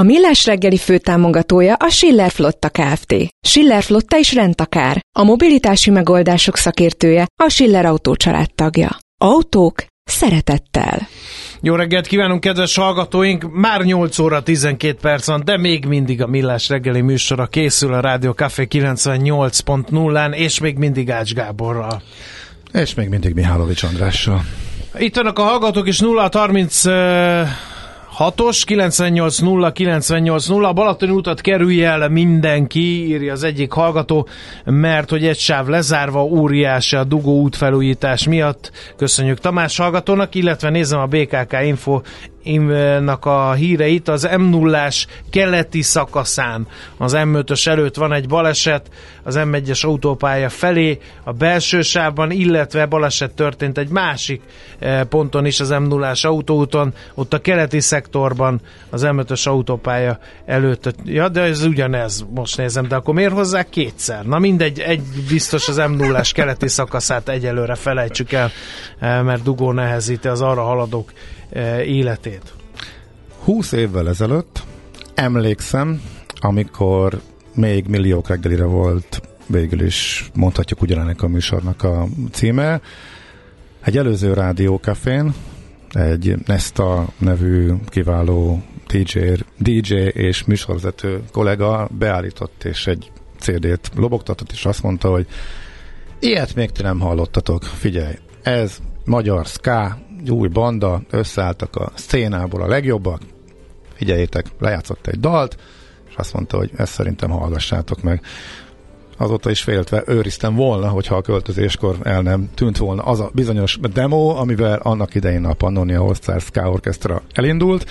A Millás reggeli főtámogatója a Schiller Flotta Kft. Schiller Flotta is rendtakár. A mobilitási megoldások szakértője a Schiller Autó tagja. Autók szeretettel. Jó reggelt kívánunk, kedves hallgatóink! Már 8 óra 12 perc van, de még mindig a Millás reggeli műsora készül a Rádió Café 98.0-án, és még mindig Ács Gáborral. És még mindig Mihálovics Andrással. Itt vannak a hallgatók is 0 30 6-os, 980 980 a Balatoni utat kerülj el mindenki, írja az egyik hallgató, mert hogy egy sáv lezárva, óriási a dugó útfelújítás miatt. Köszönjük Tamás hallgatónak, illetve nézem a BKK Info nak a híreit, az m 0 keleti szakaszán az M5-ös előtt van egy baleset, az M1-es autópálya felé, a belső sávban, illetve baleset történt egy másik eh, ponton is az m 0 autóúton, ott a keleti szektorban az M5-ös autópálya előtt. Ja, de ez ugyanez, most nézem, de akkor miért hozzák kétszer? Na mindegy, egy biztos az m 0 keleti szakaszát egyelőre felejtsük el, eh, mert dugó nehezíti az arra haladók életét. 20 évvel ezelőtt emlékszem, amikor még milliók reggelire volt végül is mondhatjuk ugyanennek a műsornak a címe. Egy előző rádiókafén egy Nesta nevű kiváló DJ, DJ és műsorvezető kollega beállított és egy CD-t lobogtatott, és azt mondta, hogy ilyet még ti nem hallottatok, figyelj, ez magyar ska, új banda, összeálltak a szénából a legjobbak, figyeljétek, lejátszott egy dalt, és azt mondta, hogy ezt szerintem hallgassátok meg. Azóta is féltve őriztem volna, hogyha a költözéskor el nem tűnt volna az a bizonyos demo, amivel annak idején a Pannonia All Ska Orchestra elindult.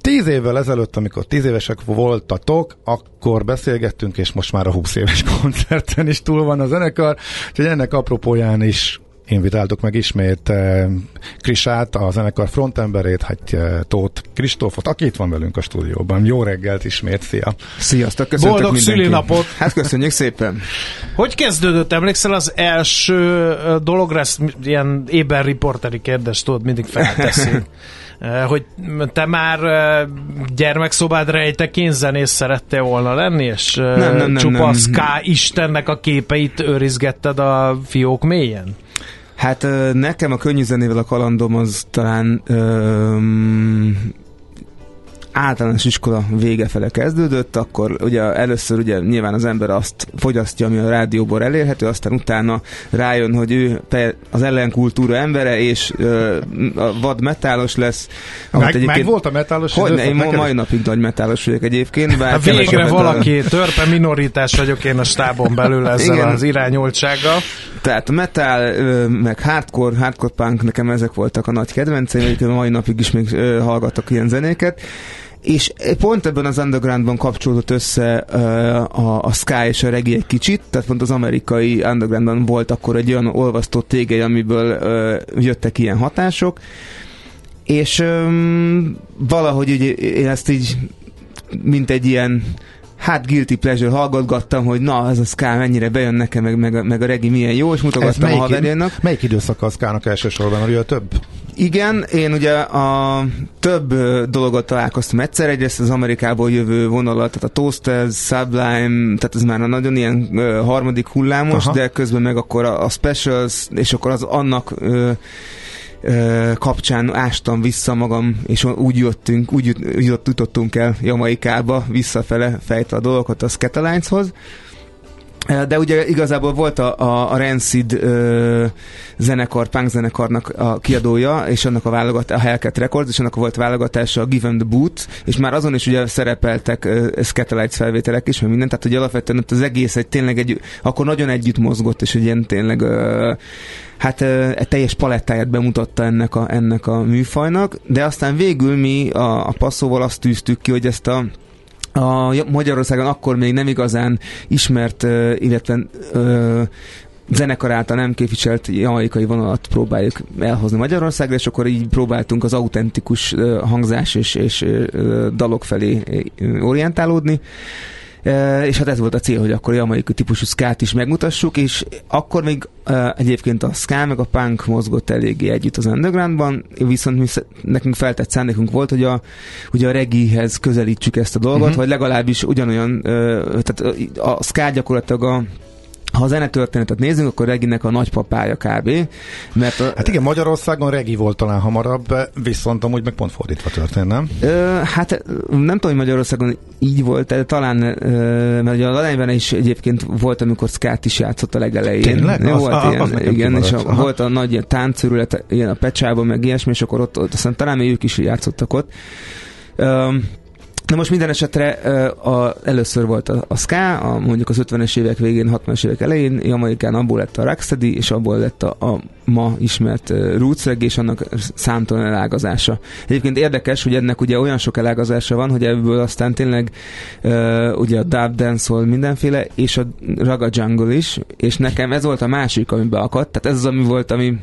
Tíz évvel ezelőtt, amikor tíz évesek voltatok, akkor beszélgettünk, és most már a 20 éves koncerten is túl van a zenekar, úgyhogy ennek apropóján is invitáltuk meg ismét eh, Krisát, a zenekar frontemberét, hát eh, Tóth Kristófot, aki itt van velünk a stúdióban. Jó reggelt ismét, szia! Sziasztok, köszöntök Boldog szülinapot! Hát köszönjük szépen! Hogy kezdődött? Emlékszel az első eh, dologra, ezt ilyen éber riporteri kérdést tudod, mindig felteszi. hogy te már gyermekszobád rejtekén zenész szerettél volna lenni, és nem, nem, nem, csupa nem. Istennek a képeit őrizgetted a fiók mélyen? Hát nekem a könnyű zenével a kalandom az talán öm, általános iskola vége fele kezdődött, akkor ugye először ugye nyilván az ember azt fogyasztja, ami a rádióból elérhető, aztán utána rájön, hogy ő az ellenkultúra embere, és ö, a vad metálos lesz. Meg, meg volt a metálos Hogy ne, én ma, mai napig nagy metálos vagyok egyébként. Bár hát végre valaki, törpe minoritás vagyok én a stábon belül ezzel Igen. az irányoltsággal. Tehát a metal, meg hardcore, hardcore punk, nekem ezek voltak a nagy kedvenceim, egyébként a mai napig is még hallgatok ilyen zenéket. És pont ebben az undergroundban kapcsolódott össze a, a Sky és a Regi egy kicsit, tehát pont az amerikai undergroundban volt akkor egy olyan olvasztó tégely, amiből jöttek ilyen hatások, és um, valahogy ugye én ezt így mint egy ilyen hát guilty pleasure hallgatgattam, hogy na, ez a ska mennyire bejön nekem, meg, meg, meg a regi milyen jó, és mutogattam a haverjának. Melyik időszak a ska elsősorban, ugye több? Igen, én ugye a több dologot találkoztam egyszer, egyrészt az Amerikából jövő vonalat, tehát a Toasters, Sublime, tehát ez már a nagyon ilyen uh, harmadik hullámos, Aha. de közben meg akkor a, a Specials, és akkor az annak kapcsán ástam vissza magam, és úgy jöttünk, úgy jutottunk el Jamaikába visszafele fejtve a dolgokat a Sketalines-hoz. De ugye igazából volt a, a, a Rancid ö, zenekar, punk zenekarnak a kiadója, és annak a válogat, a Hellcat Records, és annak volt válogatása a Given the Boot, és már azon is ugye szerepeltek uh, Scatolites felvételek is, meg minden, tehát hogy alapvetően az egész egy tényleg egy, akkor nagyon együtt mozgott, és egy ilyen tényleg uh, hát egy teljes palettáját bemutatta ennek a, ennek a műfajnak, de aztán végül mi a, a passzóval azt tűztük ki, hogy ezt a a Magyarországon akkor még nem igazán ismert, illetve zenekar által nem képviselt jamaikai vonalat próbáljuk elhozni Magyarországra, és akkor így próbáltunk az autentikus hangzás és, és dalok felé orientálódni és hát ez volt a cél, hogy akkor jamaikai típusú skát is megmutassuk, és akkor még egyébként a ska meg a punk mozgott eléggé együtt az undergroundban, viszont mi, nekünk feltett szándékunk volt, hogy a, ugye a regihez közelítsük ezt a dolgot, uh-huh. vagy legalábbis ugyanolyan, tehát a ska gyakorlatilag a ha a zenetörténetet nézzünk, akkor Reginek a nagypapája kb. Mert a, hát igen, Magyarországon Regi volt talán hamarabb, viszont amúgy meg pont fordítva történt, nem? Ö, hát nem tudom, hogy Magyarországon így volt, de talán, ö, mert ugye a Ladányban is egyébként volt, amikor Skát is játszott a legelején. Tényleg? Az, volt az, ilyen, az igen, és a, volt a nagy ilyen táncörület, ilyen a pecsában, meg ilyesmi, és akkor ott, ott aztán talán még ők is játszottak ott. Ö, Na most minden esetre a, először volt a, a ska, a, mondjuk az 50-es évek végén, 60-es évek elején, Jamaikán abból lett a Rocksteady, és abból lett a, a ma ismert roots és annak számtalan elágazása. Egyébként érdekes, hogy ennek ugye olyan sok elágazása van, hogy ebből aztán tényleg uh, ugye a dub dancehall mindenféle, és a raga jungle is, és nekem ez volt a másik, ami beakadt, tehát ez az, ami volt, ami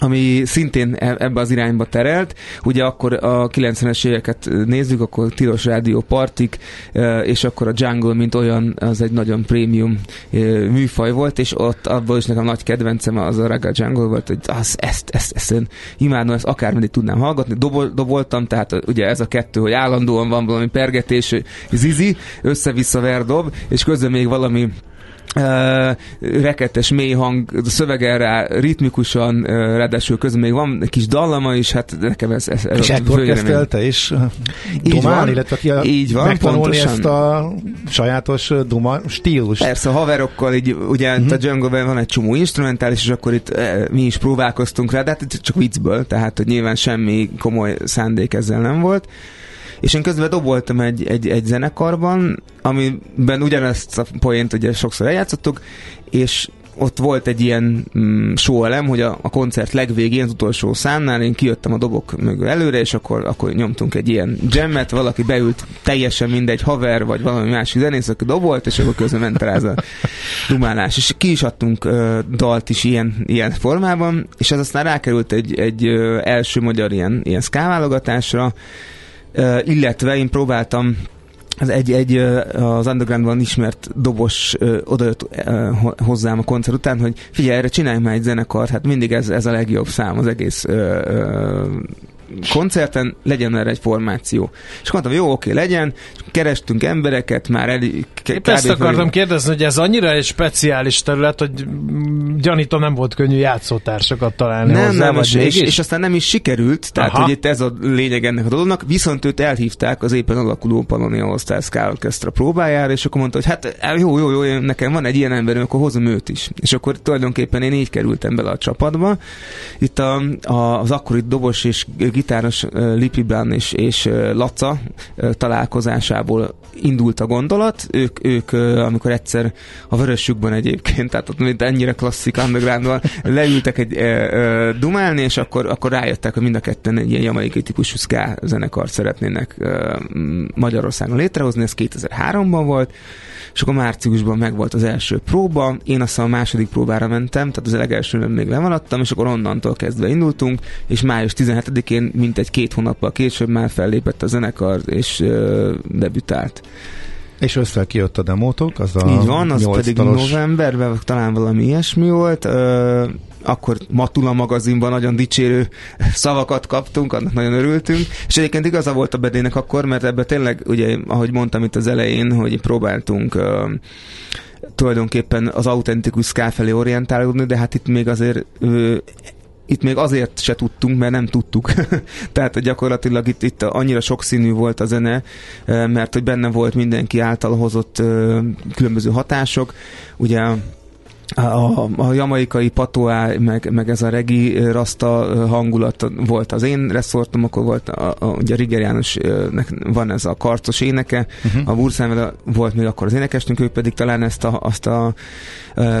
ami szintén e- ebbe az irányba terelt. Ugye akkor a 90-es éveket nézzük, akkor Tilos Rádió Partik, e, és akkor a Jungle, mint olyan, az egy nagyon prémium e, műfaj volt, és ott abból is nekem nagy kedvencem az a Raga Jungle volt, hogy az, ezt, ezt, ezt én imádom, ezt akármeddig tudnám hallgatni, Dobol, doboltam, tehát ugye ez a kettő, hogy állandóan van valami pergetés, zizi, össze-vissza verdob, és közben még valami reketes mély hang, szövegen rá ritmikusan, uh, ráadásul közben még van egy kis dallama is, hát nekem ez... ez, és ekkor kezdtél te is dumálni, illetve ki a, így van, megtanulni pontosan. ezt a sajátos duma stílus. Persze, a haverokkal, így, ugye uh-huh. a jungle van egy csomó instrumentális, és akkor itt eh, mi is próbálkoztunk rá, de hát csak viccből, tehát hogy nyilván semmi komoly szándék ezzel nem volt. És én közben doboltam egy, egy, egy zenekarban, amiben ugyanezt a poént ugye sokszor eljátszottuk, és ott volt egy ilyen mm, elem, hogy a, a koncert legvégén, az utolsó számnál én kijöttem a dobok mögül előre, és akkor, akkor nyomtunk egy ilyen jammet, valaki beült teljesen mindegy haver, vagy valami másik zenész, aki dobolt, és akkor közben ment rá ez a dumálás. És ki is adtunk uh, dalt is ilyen, ilyen formában, és ez aztán rákerült egy, egy uh, első magyar ilyen, ilyen szkáválogatásra, illetve én próbáltam az egy, egy az undergroundban ismert dobos odajött hozzám a koncert után, hogy figyelj, erre csinálj már egy zenekart, hát mindig ez, ez a legjobb szám az egész koncerten legyen erre egy formáció. És mondtam, jó, oké, legyen, kerestünk embereket, már el... Épp ezt akartam kérdezni, hogy ez annyira egy speciális terület, hogy gyanítom nem volt könnyű játszótársakat találni nem, hozzá, nem, vagy és, és, aztán nem is sikerült, tehát Aha. hogy itt ez a lényeg ennek a dolognak, viszont őt elhívták az éppen alakuló Panonia All Stars Orchestra próbájára, és akkor mondta, hogy hát jó, jó, jó, nekem van egy ilyen emberem, akkor hozom őt is. És akkor tulajdonképpen én így kerültem bele a csapatba. Itt a, a, az akkori dobos és gitáros Lipi Brown és, és Laca találkozásából indult a gondolat. Ők, ők amikor egyszer a Vörösükben egyébként, tehát ott mint ennyire klasszik undergroundban, leültek egy e, e, dumálni, és akkor, akkor rájöttek, hogy mind a ketten egy ilyen jamaikai típusú ska zenekart szeretnének e, Magyarországon létrehozni, ez 2003-ban volt, és akkor márciusban megvolt az első próba, én aztán a második próbára mentem, tehát az legelsőn még levaladtam, és akkor onnantól kezdve indultunk, és május 17-én, mintegy két hónappal később már fellépett a zenekar, és uh, debütált. És össze kijött a demótok, az a Így van, az pedig talos... novemberben, talán valami ilyesmi volt. Ö, akkor Matula magazinban nagyon dicsérő szavakat kaptunk, annak nagyon örültünk, és egyébként igaza volt a bedének akkor, mert ebben tényleg, ugye, ahogy mondtam itt az elején, hogy próbáltunk ö, tulajdonképpen az autentikus ska felé orientálódni, de hát itt még azért ö, itt még azért se tudtunk, mert nem tudtuk. Tehát gyakorlatilag itt, itt annyira sokszínű volt a zene, mert hogy benne volt mindenki által hozott különböző hatások. Ugye a, a jamaikai patoá, meg, meg ez a regi rasta hangulat volt az én reszortom, akkor volt a, a, ugye a Rigger Jánosnek van ez a karcos éneke, uh-huh. a Burszán volt még akkor az énekesnünk, ők pedig talán ezt a, azt a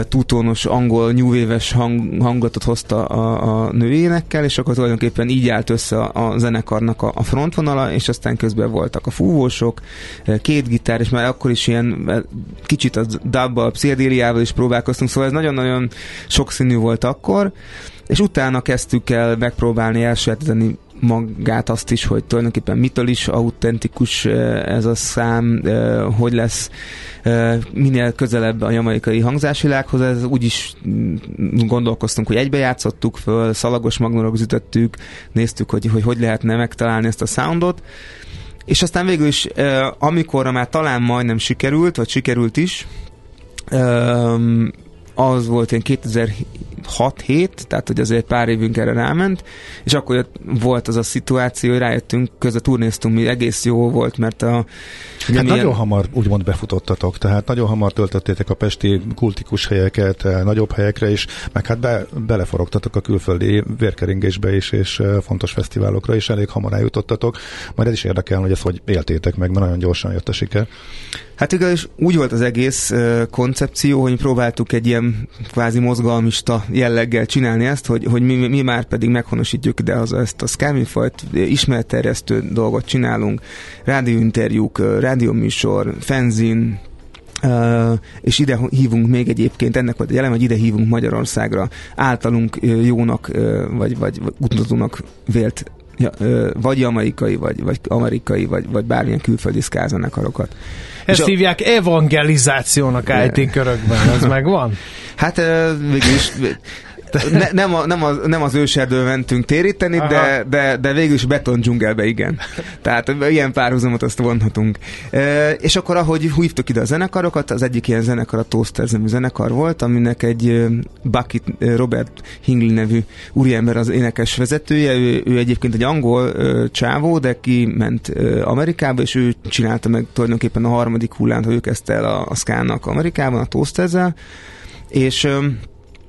tútónos angol nyúvéves hang, hangulatot hozta a, a nőénekkel, és akkor tulajdonképpen így állt össze a, a zenekarnak a, a frontvonala, és aztán közben voltak a fúvósok, két gitár, és már akkor is ilyen kicsit a dubbal, pszichedéliával is próbálkoztunk, Szóval ez nagyon-nagyon sokszínű volt akkor, és utána kezdtük el megpróbálni elsajátítani magát azt is, hogy tulajdonképpen mitől is autentikus ez a szám, hogy lesz minél közelebb a jamaikai hangzásvilághoz, ez úgy is mm, gondolkoztunk, hogy egybe játszottuk föl, szalagos magnorok ütöttük, néztük, hogy, hogy hogy lehetne megtalálni ezt a soundot, és aztán végül is, amikor már talán majdnem sikerült, vagy sikerült is, az volt én 2006-7, tehát hogy azért pár évünk erre ráment, és akkor volt az a szituáció, hogy rájöttünk, közben turnéztunk, mi egész jó volt, mert a... Hát milyen... nagyon hamar úgymond befutottatok, tehát nagyon hamar töltöttétek a pesti kultikus helyeket, eh, nagyobb helyekre is, meg hát be, beleforogtatok a külföldi vérkeringésbe is, és eh, fontos fesztiválokra is elég hamar eljutottatok. Majd ez is érdekel, hogy ezt hogy éltétek meg, mert nagyon gyorsan jött a siker. Hát igaz, úgy volt az egész koncepció, hogy próbáltuk egy ilyen kvázi mozgalmista jelleggel csinálni ezt, hogy, hogy mi, mi már pedig meghonosítjuk ide az, ezt a Scamifajt, ismeretterjesztő dolgot csinálunk, rádióinterjúk, rádióműsor, fenzin, Uh, és ide hívunk még egyébként, ennek volt egy elem, hogy ide hívunk Magyarországra általunk jónak, uh, vagy, vagy utazónak vélt ja, vagy jamaikai, vagy, vagy amerikai, vagy, vagy bármilyen külföldi szkázenekarokat. Ezt és hívják evangelizációnak IT körökben, ez megvan? Hát végülis ne, nem, a, nem, a, nem az őserdől mentünk téríteni, de, de, de végül is beton dzsungelbe igen. Tehát ilyen párhuzamot azt vonhatunk. E, és akkor ahogy hívtuk ide a zenekarokat, az egyik ilyen zenekar a Toaster nevű zenekar volt, aminek egy Bucket Robert Hingley nevű úriember az énekes vezetője, ő, ő egyébként egy angol csávó, de ki ment Amerikába, és ő csinálta meg tulajdonképpen a harmadik hullán, hogy ő kezdte el a, a Skának Amerikában, a Toasterzel, és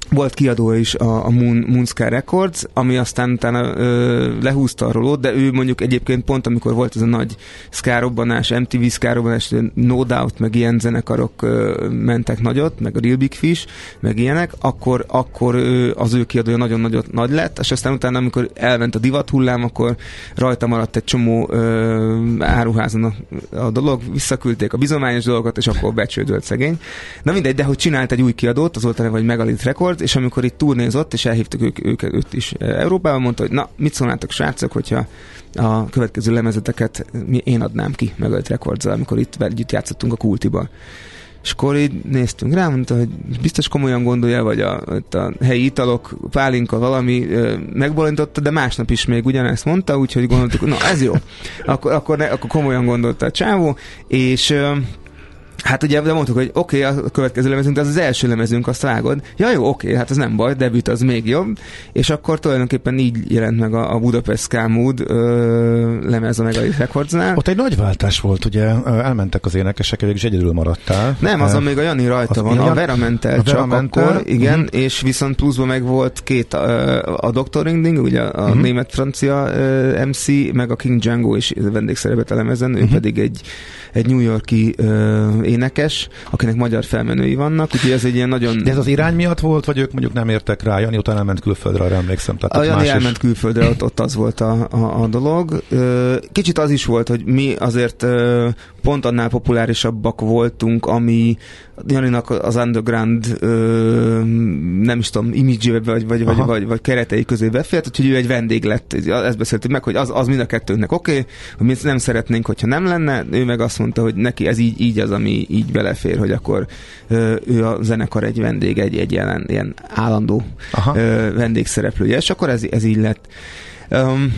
volt kiadó is a, a Moon, Moonsky Records, ami aztán utána ö, lehúzta a rolót, de ő mondjuk egyébként pont amikor volt ez a nagy szkárobbanás, MTV szkárobbanás, No Doubt, meg ilyen zenekarok ö, mentek nagyot, meg a Real Big Fish, meg ilyenek, akkor, akkor ö, az ő kiadója nagyon nagyot nagy lett, és aztán utána, amikor elment a divat hullám, akkor rajta maradt egy csomó ö, áruházon a, a dolog, visszaküldték a bizományos dolgokat, és akkor becsődölt szegény. Na mindegy, de hogy csinált egy új kiadót, az volt a neve, hogy Megalit Record, volt, és amikor itt turnézott, és elhívtuk ők, őket őt is eh, Európában, mondta, hogy na, mit szólnátok srácok, hogyha a következő lemezeteket én adnám ki meg a rekordzal, amikor itt együtt játszottunk a kultiba. És akkor így néztünk rá, mondta, hogy biztos komolyan gondolja, vagy a, a helyi italok, pálinka valami megbolintotta, de másnap is még ugyanezt mondta, úgyhogy gondoltuk, na ez jó. Akkor, akkor, ne, akkor komolyan gondolta a csávó, és Hát ugye de mondtuk, hogy oké, okay, a következő lemezünk, de az az első lemezünk, azt vágod. Ja jó, oké, okay, hát ez nem baj, debüt az még jobb. És akkor tulajdonképpen így jelent meg a, a Budapest Skámúd lemez a Megalit Recordsnál. Ott egy nagy váltás volt, ugye elmentek az énekesek, és egyedül maradtál. Nem, azon még a Jani rajta van, a Vera ment el csak Mentel. akkor, igen, uh-huh. és viszont pluszban meg volt két, a, a Dr. Ringding, ugye a uh-huh. német-francia MC, meg a King Django is vendégszerepet a lemezen, uh-huh. ő pedig egy, egy New Yorki énekes, akinek magyar felmenői vannak, úgyhogy ez egy ilyen nagyon... De ez az irány miatt volt, vagy ők mondjuk nem értek rá? Jani utána elment külföldre, arra emlékszem. Tehát a Jani elment is... külföldre, ott, ott az volt a, a, a dolog. Kicsit az is volt, hogy mi azért pont annál populárisabbak voltunk, ami Janinak az underground nem is tudom, image vagy, vagy, vagy, vagy, vagy keretei közé befért, úgyhogy ő egy vendég lett. Ezt beszéltük meg, hogy az, az mind a kettőnknek oké, okay, hogy mi nem szeretnénk, hogyha nem lenne, ő meg azt mondta, hogy neki ez így, így az, ami így belefér, hogy akkor ő a zenekar egy vendég, egy, egy ilyen, ilyen állandó Aha. vendégszereplője, és akkor ez, ez így lett. Um,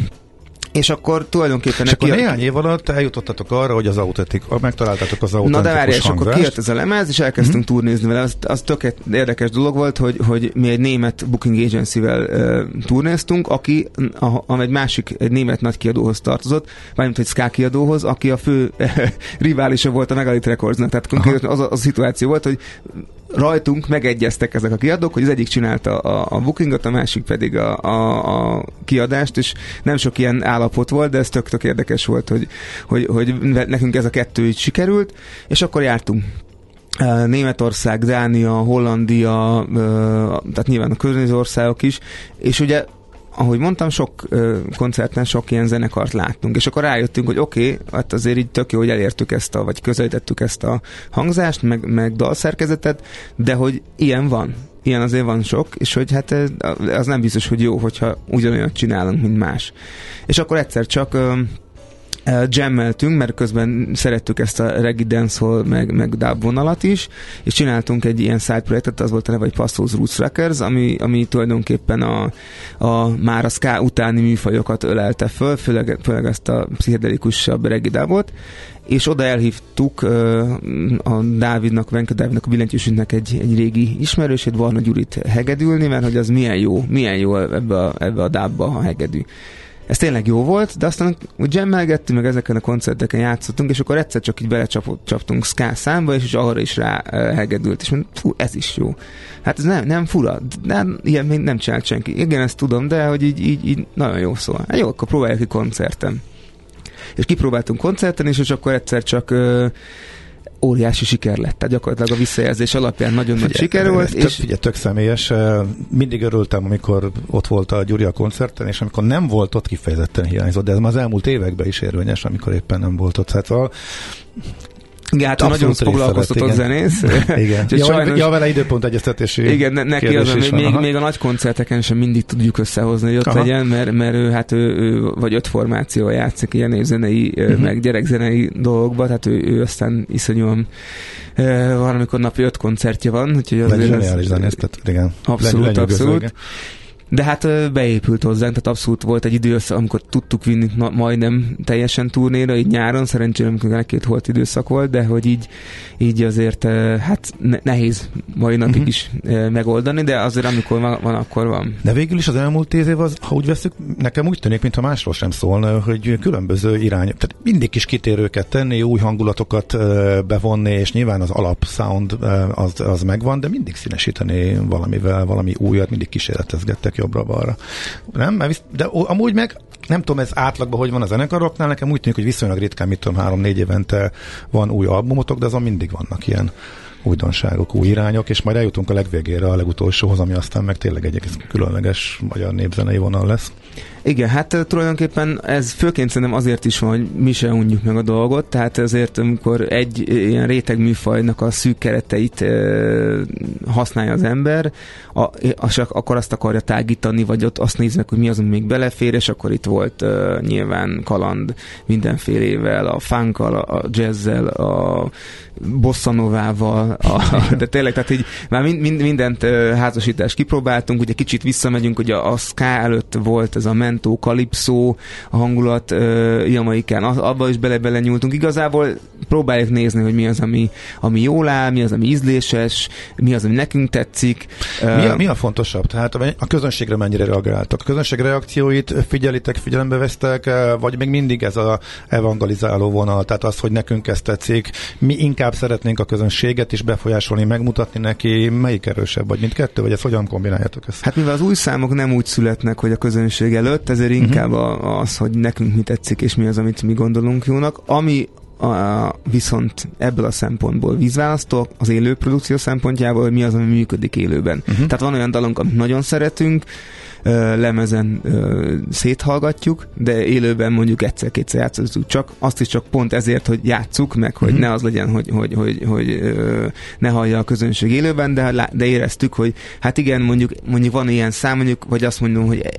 és akkor tulajdonképpen... És akkor néhány év alatt eljutottatok arra, hogy az autentik, megtaláltatok az autentikus Na de várj, és akkor kijött ez a lemez, és elkezdtünk mm-hmm. turnézni vele. Az, az tök érdekes dolog volt, hogy, hogy mi egy német booking agency-vel uh, turnéztunk, aki a, egy másik, egy német nagy kiadóhoz tartozott, vagy egy ska kiadóhoz, aki a fő riválisa volt a Megalith Recordsnak. Tehát az, az a szituáció volt, hogy rajtunk megegyeztek ezek a kiadók, hogy az egyik csinálta a, a bookingot, a másik pedig a, a, a kiadást, és nem sok ilyen állapot volt, de ez tök-tök érdekes volt, hogy, hogy, hogy nekünk ez a kettő így sikerült, és akkor jártunk. Németország, Dánia, Hollandia, tehát nyilván a környező országok is, és ugye ahogy mondtam, sok ö, koncerten sok ilyen zenekart láttunk, és akkor rájöttünk, hogy oké, okay, hát azért így tök jó, hogy elértük ezt a, vagy közelítettük ezt a hangzást, meg, meg dalszerkezetet, de hogy ilyen van. Ilyen azért van sok, és hogy hát az nem biztos, hogy jó, hogyha ugyanolyat csinálunk, mint más. És akkor egyszer csak ö, jammeltünk, mert közben szerettük ezt a reggae dancehall, meg, meg dub vonalat is, és csináltunk egy ilyen side projektet, az volt a neve, hogy Pastos Roots Records, ami, ami tulajdonképpen a, a már a ska utáni műfajokat ölelte föl, főleg, főleg ezt a pszichedelikusabb reggae dubot, és oda elhívtuk uh, a Dávidnak, Venke Dávidnak, a billentyűsünknek egy, egy régi ismerősét, Varna Gyurit hegedülni, mert hogy az milyen jó, milyen jó ebbe a, ebbe a dábba a hegedű ez tényleg jó volt, de aztán úgy jammelgettünk, meg ezeken a koncerteken játszottunk, és akkor egyszer csak így belecsaptunk ska számba, és, és arra is rá hegedült, és mondtam, fú, ez is jó. Hát ez nem, nem fura, nem, ilyen még nem csinált senki. Igen, ezt tudom, de hogy így, így, így nagyon jó szól. Hát jó, akkor próbáljuk ki koncerten. És kipróbáltunk koncerten, és, és akkor egyszer csak óriási siker lett. Tehát gyakorlatilag a visszajelzés alapján nagyon nagy siker volt. Tök, és... Figyelj, tök személyes. Mindig örültem, amikor ott volt a Gyuri a koncerten, és amikor nem volt ott, kifejezetten hiányzott. De ez már az elmúlt években is érvényes, amikor éppen nem volt ott. Szóval igen, hát nagyon foglalkoztatott zenész. Igen. ja, sajnos, ja, vele időpont egyeztetési Igen, ne, neki az, még, még, még, a nagy koncerteken sem mindig tudjuk összehozni, hogy ott Aha. legyen, mert, mert ő, hát ő, ő, vagy öt formáció játszik ilyen évzenei, uh-huh. meg gyerekzenei dolgokba, tehát ő, ő aztán iszonyúan van, amikor napi öt koncertje van. Úgyhogy az zseniális zenész, tehát igen. Abszolút, abszolút. De hát beépült hozzánk, tehát abszolút volt egy időszak, amikor tudtuk vinni na, majdnem teljesen turnéra, így nyáron, szerencsére amikor két holt időszak volt, de hogy így, így azért hát nehéz mai napig uh-huh. is megoldani, de azért amikor van, van, akkor van. De végül is az elmúlt tíz év, az, ha úgy veszük, nekem úgy tűnik, mintha másról sem szólna, hogy különböző irány, tehát mindig is kitérőket tenni, új hangulatokat bevonni, és nyilván az alap sound az, az megvan, de mindig színesíteni valamivel, valami újat, mindig kísérletezgettek jobbra-balra. Nem? De amúgy meg nem tudom, ez átlagban hogy van a zenekaroknál, nekem úgy tűnik, hogy viszonylag ritkán, mit tudom, három-négy évente van új albumotok, de azon mindig vannak ilyen újdonságok, új irányok, és majd eljutunk a legvégére, a legutolsóhoz, ami aztán meg tényleg egy különleges magyar népzenei vonal lesz. Igen, hát tulajdonképpen ez főként szerintem azért is van, hogy mi se unjuk meg a dolgot, tehát ezért amikor egy ilyen réteg műfajnak a szűk kereteit e, használja az ember, a, a, akkor azt akarja tágítani, vagy ott azt néznek, hogy mi az, ami még belefér, és akkor itt volt e, nyilván kaland mindenfélével, a funkkal, a jazzzel, a bosszanovával, a, de tényleg, tehát így már mind, mind, mindent házasítást kipróbáltunk, ugye kicsit visszamegyünk, ugye a ska előtt volt ez a Calypso, a hangulat uh, jamaikán, abba is bele-bele nyúltunk. Igazából próbáljuk nézni, hogy mi az, ami, ami jól áll, mi az, ami ízléses, mi az, ami nekünk tetszik. Mi a, mi a fontosabb? Tehát a közönségre mennyire reagáltak? A közönség reakcióit figyelitek, figyelembe vesztek, vagy még mindig ez a evangelizáló vonal, tehát az, hogy nekünk ezt tetszik, mi inkább szeretnénk a közönséget is befolyásolni, megmutatni neki, melyik erősebb, vagy mindkettő, vagy ezt hogyan kombináljátok ezt? Hát mivel az új számok nem úgy születnek, hogy a közönség előtt, ezért inkább uh-huh. az, hogy nekünk mi tetszik, és mi az, amit mi gondolunk jónak. Ami a, viszont ebből a szempontból vízválasztó, az élő produkció szempontjából, hogy mi az, ami működik élőben. Uh-huh. Tehát van olyan dalunk, amit nagyon szeretünk, lemezen széthallgatjuk, de élőben mondjuk egyszer-kétszer játszottuk csak, azt is csak pont ezért, hogy játsszuk, meg hogy uh-huh. ne az legyen, hogy, hogy, hogy, hogy ne hallja a közönség élőben, de, de éreztük, hogy hát igen, mondjuk, mondjuk van ilyen szám, mondjuk, vagy azt mondom, hogy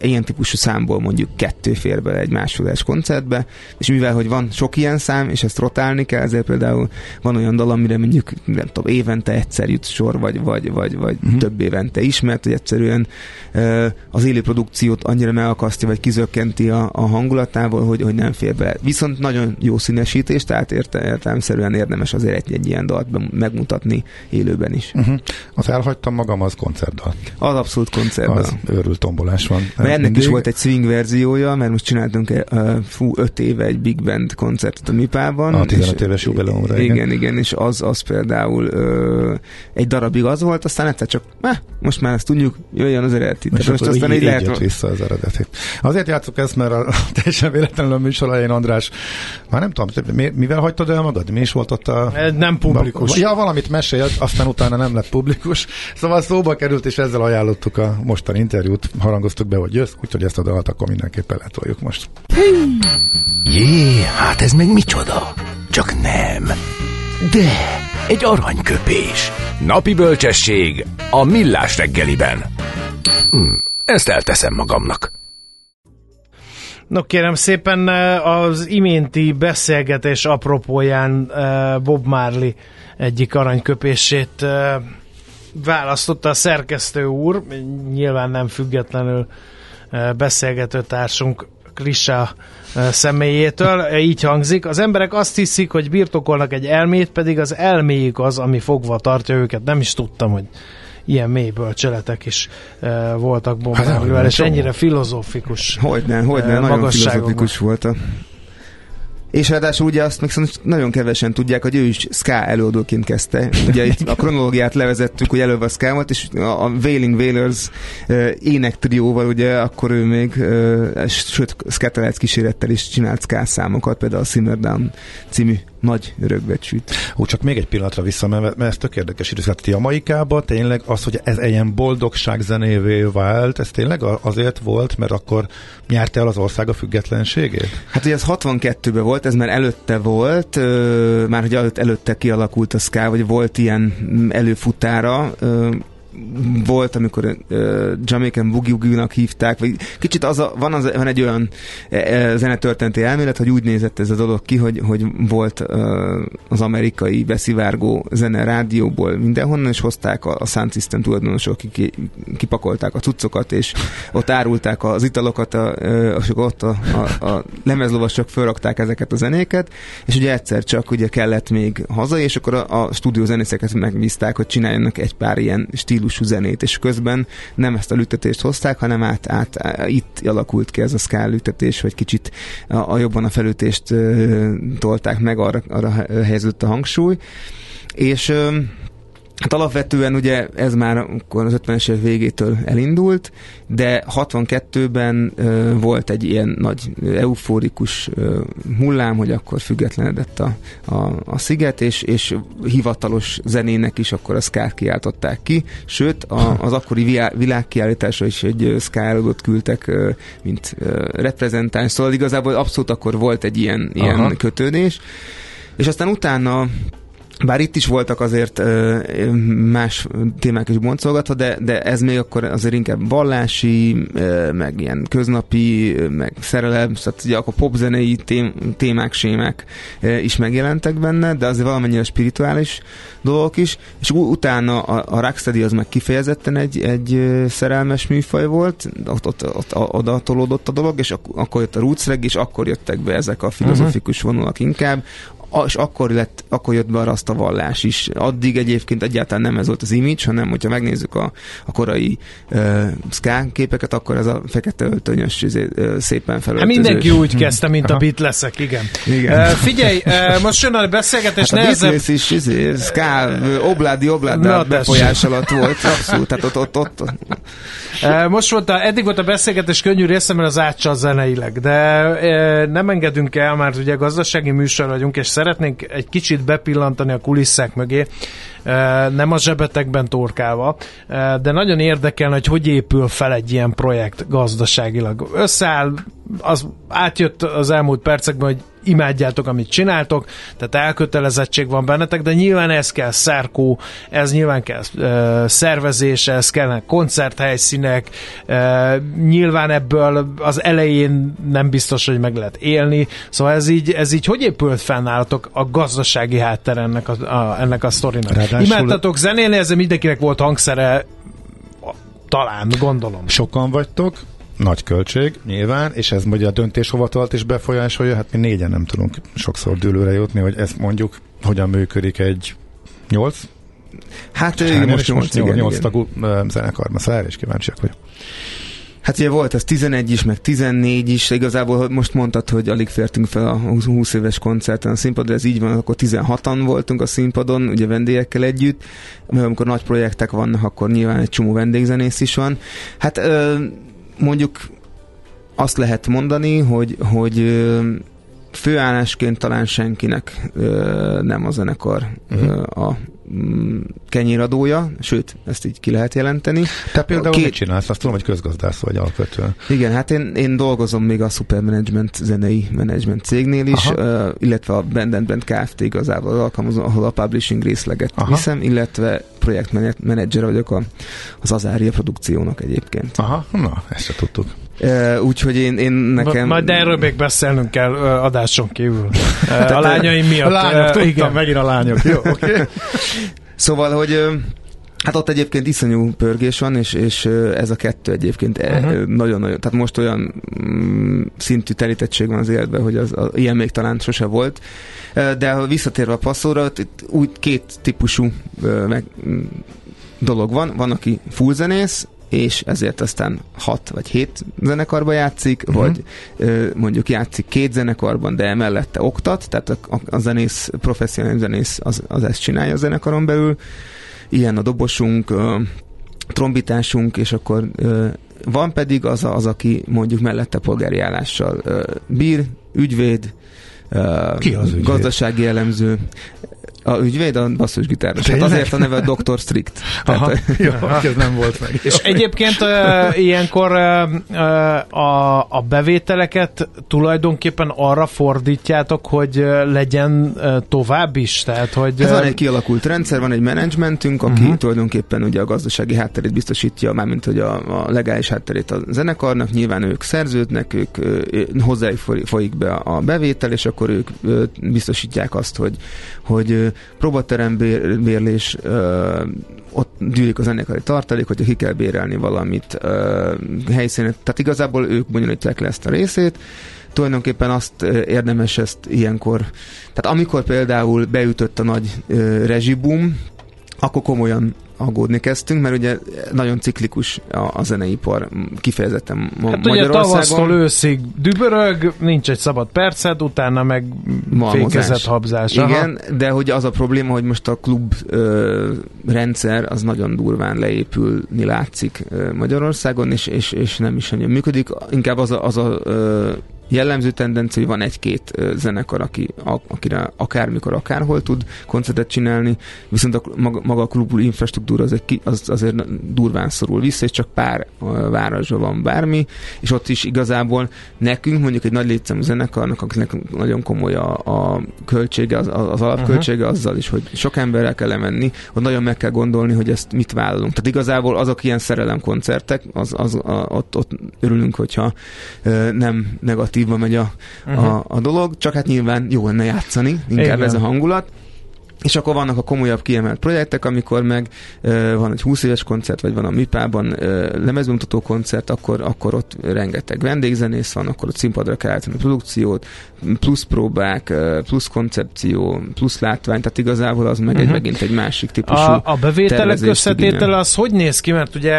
ilyen típusú számból mondjuk kettő fér bele egy másodás koncertbe, és mivel, hogy van sok ilyen szám, és ezt rotálni kell, ezért például van olyan dal, amire mondjuk, nem tudom, évente egyszer jut sor, vagy, vagy, vagy, vagy uh-huh. több évente is, mert hogy egyszerűen az élő produkciót annyira megakasztja, vagy kizökkenti a, a hangulatával, hogy, hogy nem fér be. Viszont nagyon jó színesítés, tehát érte, értelemszerűen érdemes azért egy, egy ilyen dalt megmutatni élőben is. Uh-huh. Az elhagytam magam, az koncertdal. Az abszolút koncertdal. Az őrült tombolás van. Mert ennek mindig. is volt egy swing verziója, mert most csináltunk uh, fú, öt éve egy big band koncertet a MIPA-ban. A 15 éves jubileumra. Igen, igen, igen, és az, az például uh, egy darabig az volt, aztán egyszer csak, eh, most már ezt tudjuk, jöjjön az eredeti És most aztán így, lehet... vissza az eredeti. Azért játszok ezt, mert a, teljesen véletlenül a műsor elején András, már nem tudom, mivel hagytad el magad? Mi is volt ott a... Nem publikus. Ja, valamit mesélt, aztán utána nem lett publikus. Szóval szóba került, és ezzel ajánlottuk a mostani interjút, harangoztuk be, hogy jössz, úgyhogy ezt a dalt akkor mindenképpen letoljuk most. Jé, hát ez meg micsoda? Csak nem. De, egy aranyköpés. Napi bölcsesség a millás reggeliben. Hm, ezt elteszem magamnak. No kérem szépen az iménti beszélgetés apropóján Bob Marley egyik aranyköpését választotta a szerkesztő úr, nyilván nem függetlenül beszélgető társunk Krisa személyétől. Így hangzik. Az emberek azt hiszik, hogy birtokolnak egy elmét, pedig az elméjük az, ami fogva tartja őket. Nem is tudtam, hogy ilyen mély bölcseletek is uh, voltak bombáról, hát, és ennyire filozófikus Hogyne, hogyne, uh, nagyon filozófikus volt a és ráadásul ugye azt még nagyon kevesen tudják, hogy ő is ska előadóként kezdte. Ugye itt a kronológiát levezettük, hogy előbb a ska és a Wailing Wailers ének trióval, ugye akkor ő még, sőt, Skatelec kísérettel is csinált ska számokat, például a Simmer Down című nagy rögbecsűt. Ó, csak még egy pillanatra vissza, mert, mert ez tök érdekes időszak. Jamaikában tényleg az, hogy ez ilyen boldogság zenévé vált, ez tényleg azért volt, mert akkor nyerte el az ország a függetlenségét? Hát ugye ez 62-ben volt, ez már előtte volt, már hogy előtte, előtte kialakult a Sky, vagy volt ilyen előfutára, volt, amikor uh, Jamaican Boogie Woogie-nak hívták, vagy kicsit az a, van, az, van egy olyan uh, zenetörténeti elmélet, hogy úgy nézett ez a dolog ki, hogy, hogy volt uh, az amerikai beszivárgó zene rádióból mindenhonnan, és hozták a, a Sound System tulajdonosok, akik kipakolták a cuccokat, és ott árulták az italokat, a, uh, és ott a, a, a lemezlovasok felrakták ezeket a zenéket, és ugye egyszer csak ugye kellett még haza, és akkor a, a stúdió zenészeket megbízták, hogy csináljanak egy pár ilyen stíl stílusú zenét, és közben nem ezt a lütetést hozták, hanem át, át, át itt alakult ki ez a szkál lütetés, hogy kicsit a, a jobban a felütést uh, tolták meg, arra, arra helyeződött a hangsúly. És uh, Hát alapvetően ugye ez már akkor az 50-es évek végétől elindult, de 62-ben ö, volt egy ilyen nagy eufórikus ö, hullám, hogy akkor függetlenedett a, a, a sziget, és, és hivatalos zenének is akkor a szkát kiáltották ki, sőt a, az akkori világkiállításra is egy szkálódot küldtek, ö, mint ö, reprezentáns, szóval igazából abszolút akkor volt egy ilyen, ilyen kötődés, és aztán utána bár itt is voltak azért más témák is boncolgatva, de, de ez még akkor azért inkább vallási, meg ilyen köznapi, meg szerelem, szóval ugye akkor popzenei tém, témák, sémák is megjelentek benne, de azért valamennyire spirituális dolgok is, és utána a, a Rocksteady az meg kifejezetten egy, egy szerelmes műfaj volt, ott, ott, ott, oda tolódott a dolog, és ak- akkor jött a roots és akkor jöttek be ezek a filozofikus vonalak inkább, és akkor, lett, akkor jött be a a vallás is. Addig egyébként egyáltalán nem ez volt az image, hanem hogyha megnézzük a, a korai uh, ska képeket, akkor ez a fekete öltönyös uh, szépen felöltözős. Hát mindenki úgy kezdte, mint a leszek, igen. igen. Uh, figyelj, uh, most jön a beszélgetés hát nehezebb... A is izé, ska, obládi obládi befolyás alatt volt, abszolút, tehát ott, ott, ott. Uh, most volt a, eddig volt a beszélgetés könnyű része, mert az átcsal zeneileg, de uh, nem engedünk el, mert ugye gazdasági műsor vagyunk, és szeretnénk egy kicsit bepillantani a kulisszák mögé, nem a zsebetekben torkálva, de nagyon érdekelne, hogy hogy épül fel egy ilyen projekt gazdaságilag. Összeáll, az átjött az elmúlt percekben, hogy imádjátok, amit csináltok, tehát elkötelezettség van bennetek, de nyilván ez kell szerkó, ez nyilván kell uh, szervezés, ez kellene koncerthelyszínek, uh, nyilván ebből az elején nem biztos, hogy meg lehet élni, szóval ez így, ez így hogy épült fennállatok a gazdasági hátter ennek a, a, ennek a sztorinak? Ráadásul... Imádtatok zenélni, ezzel mindenkinek volt hangszere, talán, gondolom. Sokan vagytok, nagy költség, nyilván, és ez ugye a döntéshovatalt is befolyásolja, hát mi négyen nem tudunk sokszor dőlőre jutni, hogy ezt mondjuk hogyan működik egy nyolc Hát most, most, most nyolc, nyolc tagú zenekar, mert erre is kíváncsiak vagyok. Hát ugye volt ez 11 is, meg 14 is, igazából most mondtad, hogy alig fértünk fel a 20 éves koncerten a színpadon, ez így van, akkor 16-an voltunk a színpadon, ugye vendégekkel együtt, mert amikor nagy projektek vannak, akkor nyilván egy csomó vendégzenész is van. Hát mondjuk azt lehet mondani, hogy, hogy főállásként talán senkinek nem a zenekar uh-huh. a kenyéradója, sőt, ezt így ki lehet jelenteni. Te például Két... mit csinálsz? Azt tudom, hogy közgazdász vagy alapvetően. Igen, hát én, én dolgozom még a Supermanagement zenei management cégnél is, uh, illetve a Band Band Kft. igazából alkalmazom, ahol a publishing részleget Aha. viszem, illetve projektmenedzser vagyok a, az Azária produkciónak egyébként. Aha, na, ezt se tudtuk. Úgyhogy én, én nekem... Majd erről még beszélnünk kell adáson kívül. A lányaim miatt. A lányok, tudtam, igen. megint a lányok. Jó, oké. Okay. szóval, hogy Hát ott egyébként iszonyú pörgés van, és, és ez a kettő egyébként uh-huh. nagyon-nagyon, tehát most olyan mm, szintű telítettség van az életben, hogy az, az, ilyen még talán sose volt. De ha visszatérve a passzóra, úgy két típusú meg, mm, dolog van. Van, aki full zenész, és ezért aztán hat vagy hét zenekarba játszik, uh-huh. vagy ö, mondjuk játszik két zenekarban, de emellette oktat, tehát a, a zenész, professzionális zenész az, az ezt csinálja a zenekaron belül. Ilyen a dobosunk, ö, trombitásunk, és akkor ö, van pedig az, az, aki mondjuk mellette polgári állással ö, bír, ügyvéd, Ki az ügyvéd? gazdasági elemző. A ügyvéd a basszusgitáros. Hát azért a neve Dr. Strict. Aha, Tehát, jó, ez nem volt meg. És egyébként uh, ilyenkor uh, a, a bevételeket tulajdonképpen arra fordítjátok, hogy legyen uh, tovább is? Tehát, hogy, ez van egy kialakult rendszer, van egy menedzsmentünk, aki uh-huh. tulajdonképpen ugye a gazdasági hátterét biztosítja, mármint hogy a, a legális hátterét a zenekarnak, nyilván ők szerződnek, ők hozzájuk folyik be a bevétel, és akkor ők biztosítják azt, hogy, hogy próbaterem bérlés, ott gyűlik a zenekari tartalék, hogyha ki kell bérelni valamit helyszínen. Tehát igazából ők bonyolítják le ezt a részét, tulajdonképpen azt érdemes ezt ilyenkor, tehát amikor például beütött a nagy rezsibum, akkor komolyan aggódni kezdtünk, mert ugye nagyon ciklikus a, a zeneipar kifejezetten ma- hát Magyarországon. ugye tavasztól őszig dübörög, nincs egy szabad percet, utána meg fékezett habzás. Igen, Aha. de hogy az a probléma, hogy most a klub ö, rendszer az nagyon durván leépülni látszik ö, Magyarországon, és, és, és nem is nagyon működik. Inkább az a, az a ö, jellemző tendencia, hogy van egy-két zenekar, aki, akire akármikor, akárhol tud koncertet csinálni, viszont a, maga, maga a klubul infrastruktúra az, egy, az azért durván szorul vissza, és csak pár városban van bármi, és ott is igazából nekünk, mondjuk egy nagy létszámú zenekarnak, akinek nagyon komoly a, a költsége, az, az alapköltsége uh-huh. azzal is, hogy sok emberrel kell lemenni, hogy nagyon meg kell gondolni, hogy ezt mit vállalunk. Tehát igazából azok ilyen szerelemkoncertek, az, az, a, ott, ott örülünk, hogyha nem negatív negatívba megy a, a, a dolog, csak hát nyilván jó lenne játszani, inkább Igen. ez a hangulat. És akkor vannak a komolyabb kiemelt projektek, amikor meg uh, van egy 20 éves koncert, vagy van a MIPA-ban lemezbemutató koncert, akkor, akkor ott rengeteg vendégzenész van, akkor ott színpadra kell állítani a produkciót, plusz próbák, uh, plusz koncepció, plusz látvány, tehát igazából az meg uh-huh. egy, mhm. megint egy másik típusú A, a bevételek összetétele az hogy néz ki? Mert ugye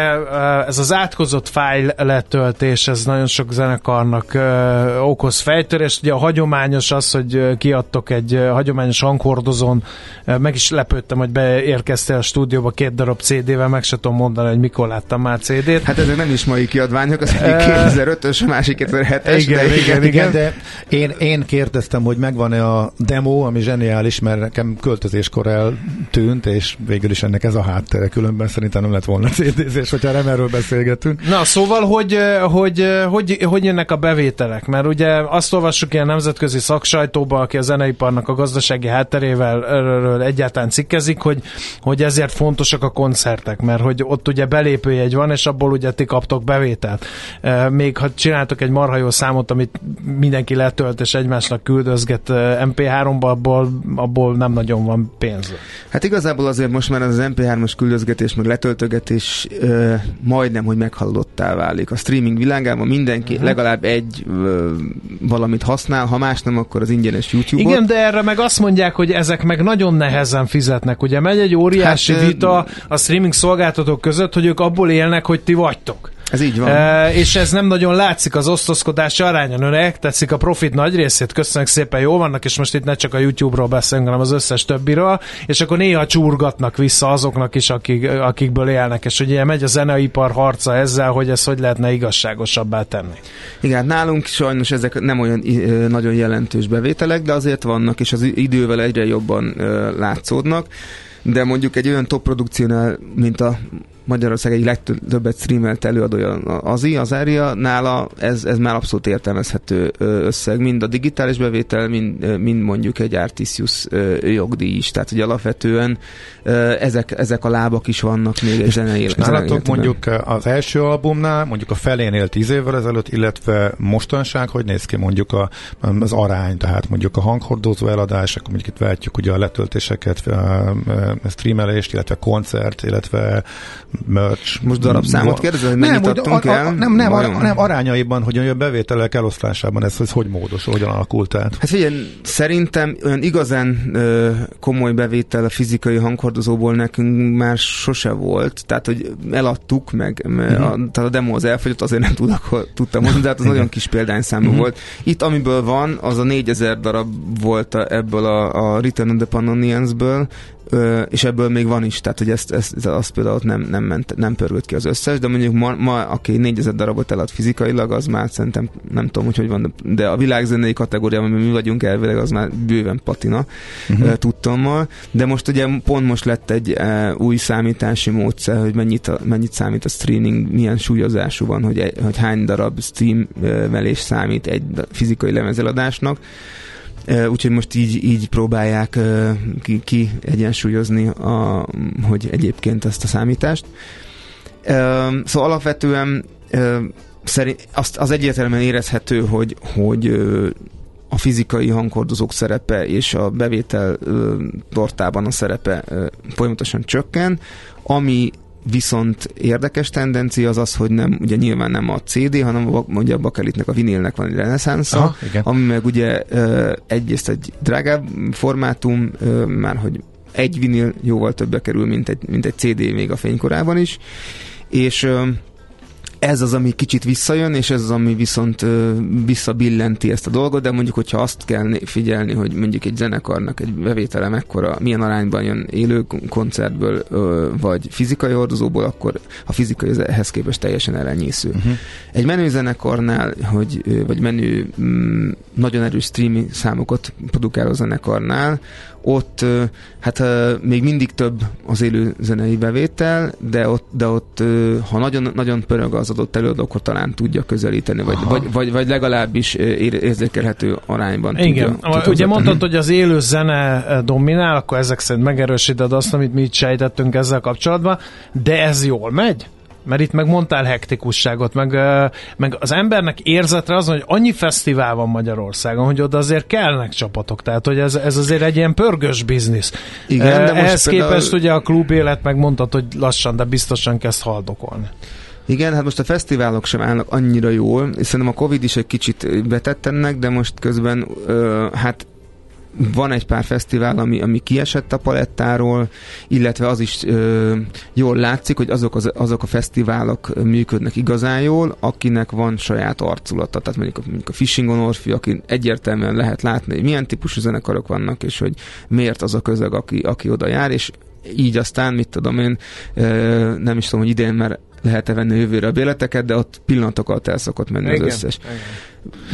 ez az átkozott fájl letöltés, ez nagyon sok zenekarnak uh, okoz fejtörést. Ugye a hagyományos az, hogy kiadtok egy hagyományos hanghordozón meg is lepődtem, hogy beérkeztél a stúdióba két darab CD-vel, meg se tudom mondani, hogy mikor láttam már CD-t. Hát ezek nem is mai kiadványok, az egyik 2005-ös, a másik 2007-es. Igen, de igen, igen, de én, én kérdeztem, hogy megvan-e a demo, ami zseniális, mert nekem költözéskor eltűnt, és végül is ennek ez a háttere, különben szerintem nem lett volna CD-zés, hogyha nem erről beszélgetünk. Na, szóval, hogy, hogy, hogy, hogy jönnek a bevételek? Mert ugye azt olvassuk ilyen nemzetközi szaksajtóba, aki a zeneiparnak a gazdasági hátterével erről egyáltalán cikkezik, hogy, hogy ezért fontosak a koncertek, mert hogy ott ugye belépőjegy van, és abból ugye ti kaptok bevételt. Még ha csináltok egy marha jó számot, amit mindenki letölt és egymásnak küldözget MP3-ba, abból, abból nem nagyon van pénz. Hát igazából azért most már az MP3-as küldözgetés, meg letöltögetés ö, majdnem, hogy meghallotttá válik. A streaming világában mindenki uh-huh. legalább egy ö, valamit használ, ha más nem, akkor az ingyenes YouTube-ot. Igen, de erre meg azt mondják, hogy ezek meg nagyon nehezen fizetnek. Ugye megy egy óriási hát, vita a streaming szolgáltatók között, hogy ők abból élnek, hogy ti vagytok. Ez így van. E, és ez nem nagyon látszik az osztozkodási arányon. Önök tetszik a profit nagy részét, köszönjük szépen, jó vannak, és most itt ne csak a YouTube-ról beszélünk, hanem az összes többiről, és akkor néha csurgatnak vissza azoknak is, akik, akikből élnek, és ugye megy a zeneipar harca ezzel, hogy ez hogy lehetne igazságosabbá tenni. Igen, hát nálunk sajnos ezek nem olyan nagyon jelentős bevételek, de azért vannak, és az idővel egyre jobban látszódnak de mondjuk egy olyan top produkciónál, mint a Magyarország egy legtöbbet streamelt előadója Azi, az Ária, nála ez, ez már abszolút értelmezhető összeg, mind a digitális bevétel, mind, mind mondjuk egy Artisius jogdíj is, tehát hogy alapvetően ezek, ezek a lábak is vannak még egy zenei És nálatok mondjuk az első albumnál, mondjuk a felénél tíz évvel ezelőtt, illetve mostanság, hogy néz ki mondjuk a, az arány, tehát mondjuk a hanghordozó eladás, akkor mondjuk itt vehetjük ugye a letöltéseket, a streamelést, illetve koncert, illetve merch. Most darabszámot kérdezem, hogy mennyit nem, adtunk a, el? Nem, nem, ar, nem, arányaiban, hogy a bevételek elosztásában ez, ez hogy módosul, hogyan alakult át? Hát figyelj, szerintem olyan igazán ö, komoly bevétel a fizikai hanghordozóból nekünk már sose volt, tehát hogy eladtuk, meg uh-huh. a, tehát a demo az elfogyott, azért nem tudok, tudtam mondani, de hát az nagyon kis példányszámú uh-huh. volt. Itt amiből van, az a 4000 darab volt a, ebből a, a Return of the Panonians-ből, Ö, és ebből még van is, tehát hogy ezt, ezt azt például nem, nem, ment, nem pörgött ki az összes, de mondjuk ma, ma aki 4000 darabot elad fizikailag, az már szerintem nem tudom, hogy hogy van, de a világzenei kategóriában, mi vagyunk elvileg, az már bőven patina uh-huh. tudtommal, de most ugye pont most lett egy új számítási módszer, hogy mennyit, a, mennyit számít a streaming, milyen súlyozású van, hogy, hogy hány darab stream velés számít egy fizikai lemezeladásnak, Úgyhogy most így, így próbálják ki, ki egyensúlyozni, a, hogy egyébként ezt a számítást. Szóval alapvetően szerint azt, az egyértelműen érezhető, hogy, hogy a fizikai hangkordozók szerepe és a bevétel tortában a szerepe folyamatosan csökken, ami Viszont érdekes tendencia az az, hogy nem, ugye nyilván nem a CD, hanem mondja a bakelitnek, a vinilnek van egy reneszánsza, ami meg ugye egyrészt egy drágább formátum, már hogy egy vinil jóval többe kerül, mint egy, mint egy CD még a fénykorában is, és ez az, ami kicsit visszajön, és ez az, ami viszont visszabillenti ezt a dolgot, de mondjuk, hogyha azt kell figyelni, hogy mondjuk egy zenekarnak egy bevétele mekkora, milyen arányban jön élő koncertből, vagy fizikai hordozóból, akkor a fizikai ehhez képest teljesen elenyésző. Uh-huh. Egy menő zenekarnál, hogy, vagy menő mm, nagyon erős streaming számokat produkáló zenekarnál, ott hát még mindig több az élő zenei bevétel, de ott, de ott ha nagyon, nagyon pörög az adott előadó, akkor talán tudja közelíteni, vagy, vagy, vagy, vagy legalábbis érzékelhető arányban Igen, tudja, tudja ugye mondtad, hogy az élő zene dominál, akkor ezek szerint megerősíted azt, amit mi itt sejtettünk ezzel kapcsolatban, de ez jól megy? Mert itt meg mondtál hektikusságot, meg, meg az embernek érzetre az, hogy annyi fesztivál van Magyarországon, hogy oda azért kellnek csapatok, tehát hogy ez, ez azért egy ilyen pörgős biznisz. Igen, de most Ehhez például... képest ugye a klub élet megmondtad, hogy lassan, de biztosan kezd haldokolni. Igen, hát most a fesztiválok sem állnak annyira jól, és szerintem a Covid is egy kicsit betett ennek, de most közben ö, hát van egy pár fesztivál, ami, ami kiesett a palettáról, illetve az is ö, jól látszik, hogy azok, az, azok a fesztiválok működnek igazán jól, akinek van saját arculata. Tehát mondjuk, mondjuk a Fishing on Orphy, aki egyértelműen lehet látni, hogy milyen típusú zenekarok vannak, és hogy miért az a közeg, aki, aki oda jár, és így aztán, mit tudom én, ö, nem is tudom, hogy idén, mert lehet-e venni jövőre a béleteket, de ott pillanatokat el szokott menni igen, az összes. Igen.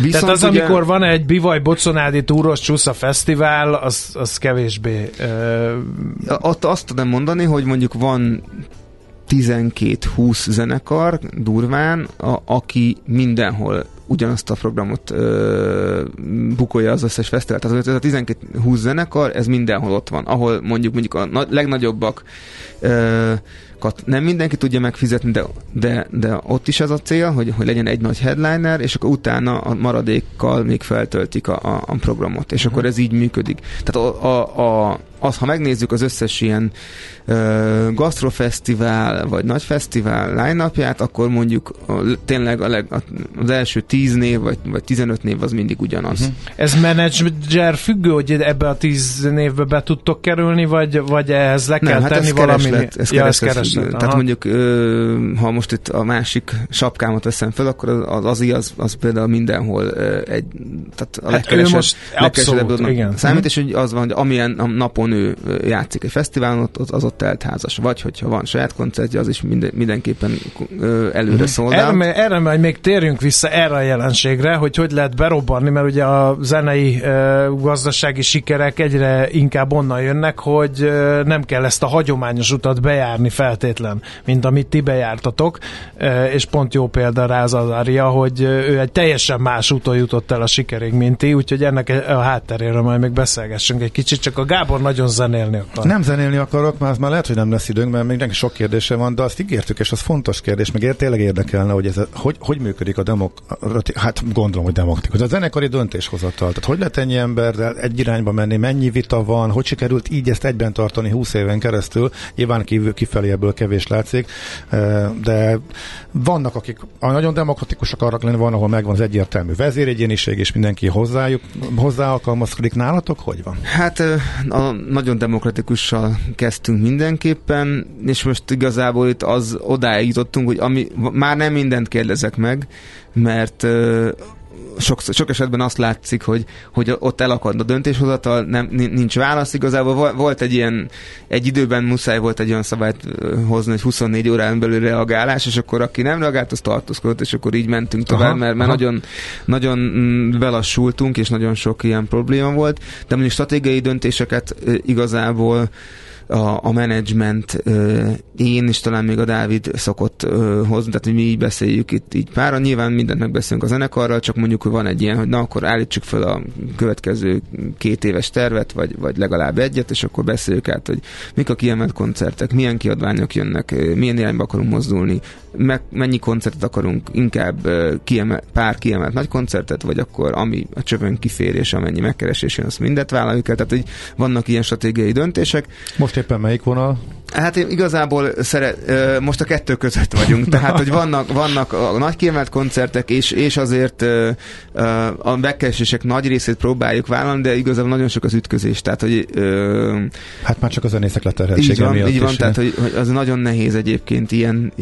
Viszont Tehát az, ugye... amikor van egy Bivaj Boconádi túros csúsza fesztivál, az, az kevésbé... Uh... Ott azt tudom mondani, hogy mondjuk van 12-20 zenekar durván, a, aki mindenhol ugyanazt a programot ö, bukolja az összes fesztivál. Tehát ez a 12-20 zenekar, ez mindenhol ott van. Ahol mondjuk mondjuk a na- legnagyobbak ö, nem mindenki tudja megfizetni, de, de, de ott is az a cél, hogy, hogy legyen egy nagy headliner, és akkor utána a maradékkal még feltöltik a, a, a programot, és uh-huh. akkor ez így működik. Tehát a, a, a az, ha megnézzük az összes ilyen uh, gastrofesztivál, vagy nagy fesztivál line akkor mondjuk a, tényleg a leg, az első 10 név, vagy, vagy 15 név az mindig ugyanaz. Uh-huh. Ez menedzser függő, hogy ebbe a 10 névbe be tudtok kerülni, vagy, vagy ehhez le kell Nem, hát tenni ez valami? Kereslet, ez ja, kereslet, ez kereslet. Tehát mondjuk, uh, ha most itt a másik sapkámat veszem fel, akkor az az, az, az például mindenhol uh, egy, tehát a Hát legkeresebb, most abszolút, igen. számít, Mhm. és hogy az van, hogy amilyen a napon ő játszik egy fesztiválon, ott az ott teltházas. Vagy hogyha van saját koncertje, az is minden, mindenképpen előre szól. Erre, erre majd még térjünk vissza erre a jelenségre, hogy hogy lehet berobbanni, mert ugye a zenei gazdasági sikerek egyre inkább onnan jönnek, hogy nem kell ezt a hagyományos utat bejárni feltétlen, mint amit ti bejártatok, és pont jó példa rá az Azaria, hogy ő egy teljesen más úton jutott el a sikerig, mint ti, úgyhogy ennek a hátteréről majd még beszélgessünk egy kicsit, csak a Gábor nagyon zenélni akar. Nem zenélni akarok, már, már lehet, hogy nem lesz időnk, mert mindenki sok kérdése van, de azt ígértük, és az fontos kérdés, meg tényleg érdekelne, hogy ez a, hogy, hogy működik a demok, hát gondolom, hogy demokratikus, a zenekari döntéshozatal. Tehát hogy lehet ennyi emberrel egy irányba menni, mennyi vita van, hogy sikerült így ezt egyben tartani 20 éven keresztül, nyilván kívül, kifelé ebből kevés látszik, eh, de vannak, akik a nagyon demokratikusak arra lenni, van, ahol megvan az egyértelmű vezéregyéniség, és mindenki hozzájuk, hozzá alkalmazkodik. Nálatok hogy van? Hát ö, a, nagyon demokratikussal kezdtünk mindenképpen, és most igazából itt az odáig jutottunk, hogy ami, már nem mindent kérdezek meg, mert sok, sok esetben azt látszik, hogy, hogy ott elakad a döntéshozatal, nem, nincs válasz. Igazából vo- volt egy ilyen, egy időben muszáj volt egy olyan szabályt hozni, hogy 24 órán belül reagálás, és akkor aki nem reagált, az tartózkodott, és akkor így mentünk tovább, Aha, mert, mert aha. nagyon, nagyon mm, belassultunk, és nagyon sok ilyen probléma volt, de mondjuk stratégiai döntéseket igazából a, a menedzsment, én és talán még a Dávid szokott hozni, tehát hogy mi így beszéljük itt így páran, nyilván mindent megbeszélünk a zenekarral, csak mondjuk, hogy van egy ilyen, hogy na akkor állítsuk fel a következő két éves tervet, vagy, vagy legalább egyet, és akkor beszéljük át, hogy mik a kiemelt koncertek, milyen kiadványok jönnek, milyen irányba akarunk mozdulni, meg, mennyi koncertet akarunk, inkább kiemel, pár kiemelt nagy koncertet, vagy akkor ami a csövön kifér, és amennyi megkeresés jön, azt mindet vállaljuk el, tehát hogy vannak ilyen stratégiai döntések, Most éppen melyik vonal? Hát én igazából szeret, most a kettő között vagyunk, tehát hogy vannak, vannak a nagy kiemelt koncertek, és, és azért a megkeresések nagy részét próbáljuk vállalni, de igazából nagyon sok az ütközés, tehát hogy Hát már csak a zenészek így leterheltsége van, miatt így van is. tehát hogy, hogy az nagyon nehéz egyébként ilyen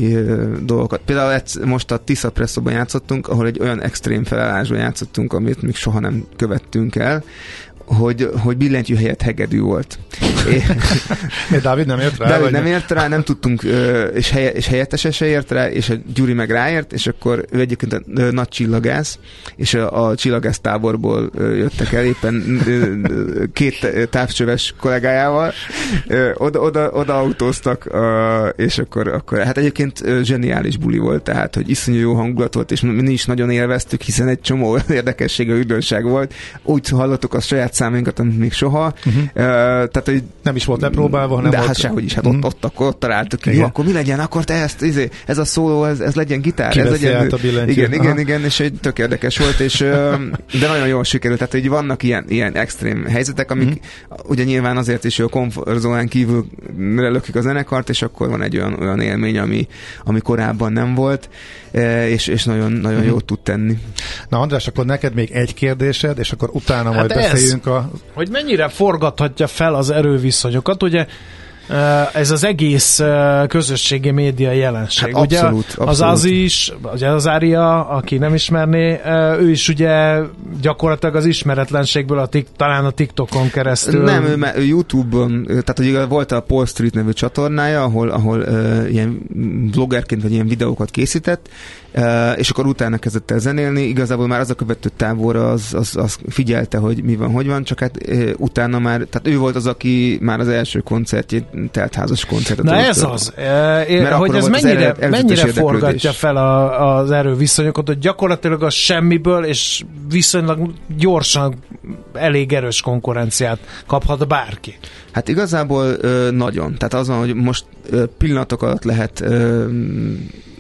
dolgokat. Például most a Tisza Presszóban játszottunk, ahol egy olyan extrém felállásban játszottunk, amit még soha nem követtünk el, hogy, hogy billentyű helyett hegedű volt. É- Dávid nem ért rá? Dávid vagy nem ért rá, nem tudtunk, és, helye, és helyettese se ért rá, és a Gyuri meg ráért, és akkor ő egyébként a nagy csillagász, és a, a csillagász táborból jöttek el éppen két távcsöves kollégájával, oda, oda, oda autóztak, és akkor, akkor hát egyébként zseniális buli volt, tehát, hogy iszonyú jó hangulat volt, és mi is nagyon élveztük, hiszen egy csomó érdekessége, üdvönség volt. Úgy hallottuk a saját számainkat, amit még soha. Uh-huh. Uh, tehát, hogy Nem is volt lepróbálva, hanem de volt... hát sehogy is, hát Mhm. ott, ott, akkor ott találtuk ki. Jó, Igen. akkor mi legyen? Akkor te ezt, izé, ez a szóló, ez, ez legyen gitár, Ki ez legyen... a billentyűt? igen, igen, Aha. igen, és egy tök érdekes volt, és, de nagyon jól sikerült. Tehát, hogy vannak ilyen, ilyen extrém helyzetek, amik Mhm. ugye nyilván azért is a komfortzónán kívül lökik a zenekart, és akkor van egy olyan, olyan élmény, ami, ami korábban nem volt, és, és nagyon, nagyon Mhm. jót tud tenni. Na András, akkor neked még egy kérdésed, és akkor utána majd Hát ez. beszéljünk a... hogy mennyire forgathatja fel az erőviszonyokat, ugye ez az egész közösségi média jelenség. Hát ugye abszolút, az abszolút. az is, ugye az Ária, aki nem ismerné, ő is ugye gyakorlatilag az ismeretlenségből a tik, talán a TikTokon keresztül. Nem, ő, ő YouTube-on, tehát ugye volt a Paul Street nevű csatornája, ahol, ahol uh, ilyen vloggerként vagy ilyen videókat készített, uh, és akkor utána kezdett el zenélni. Igazából már az a követő tábor az, az, az figyelte, hogy mi van, hogy van, csak hát uh, utána már, tehát ő volt az, aki már az első koncertjét, teltházas koncertet. Na ez az, eh, eh, Mert hogy akkor ez mennyire, előzetes mennyire forgatja fel a, az erőviszonyokat, hogy gyakorlatilag a semmiből és viszonylag gyorsan elég erős konkurenciát kaphat bárki. Hát igazából ö, nagyon. Tehát az van, hogy most ö, pillanatok alatt lehet ö,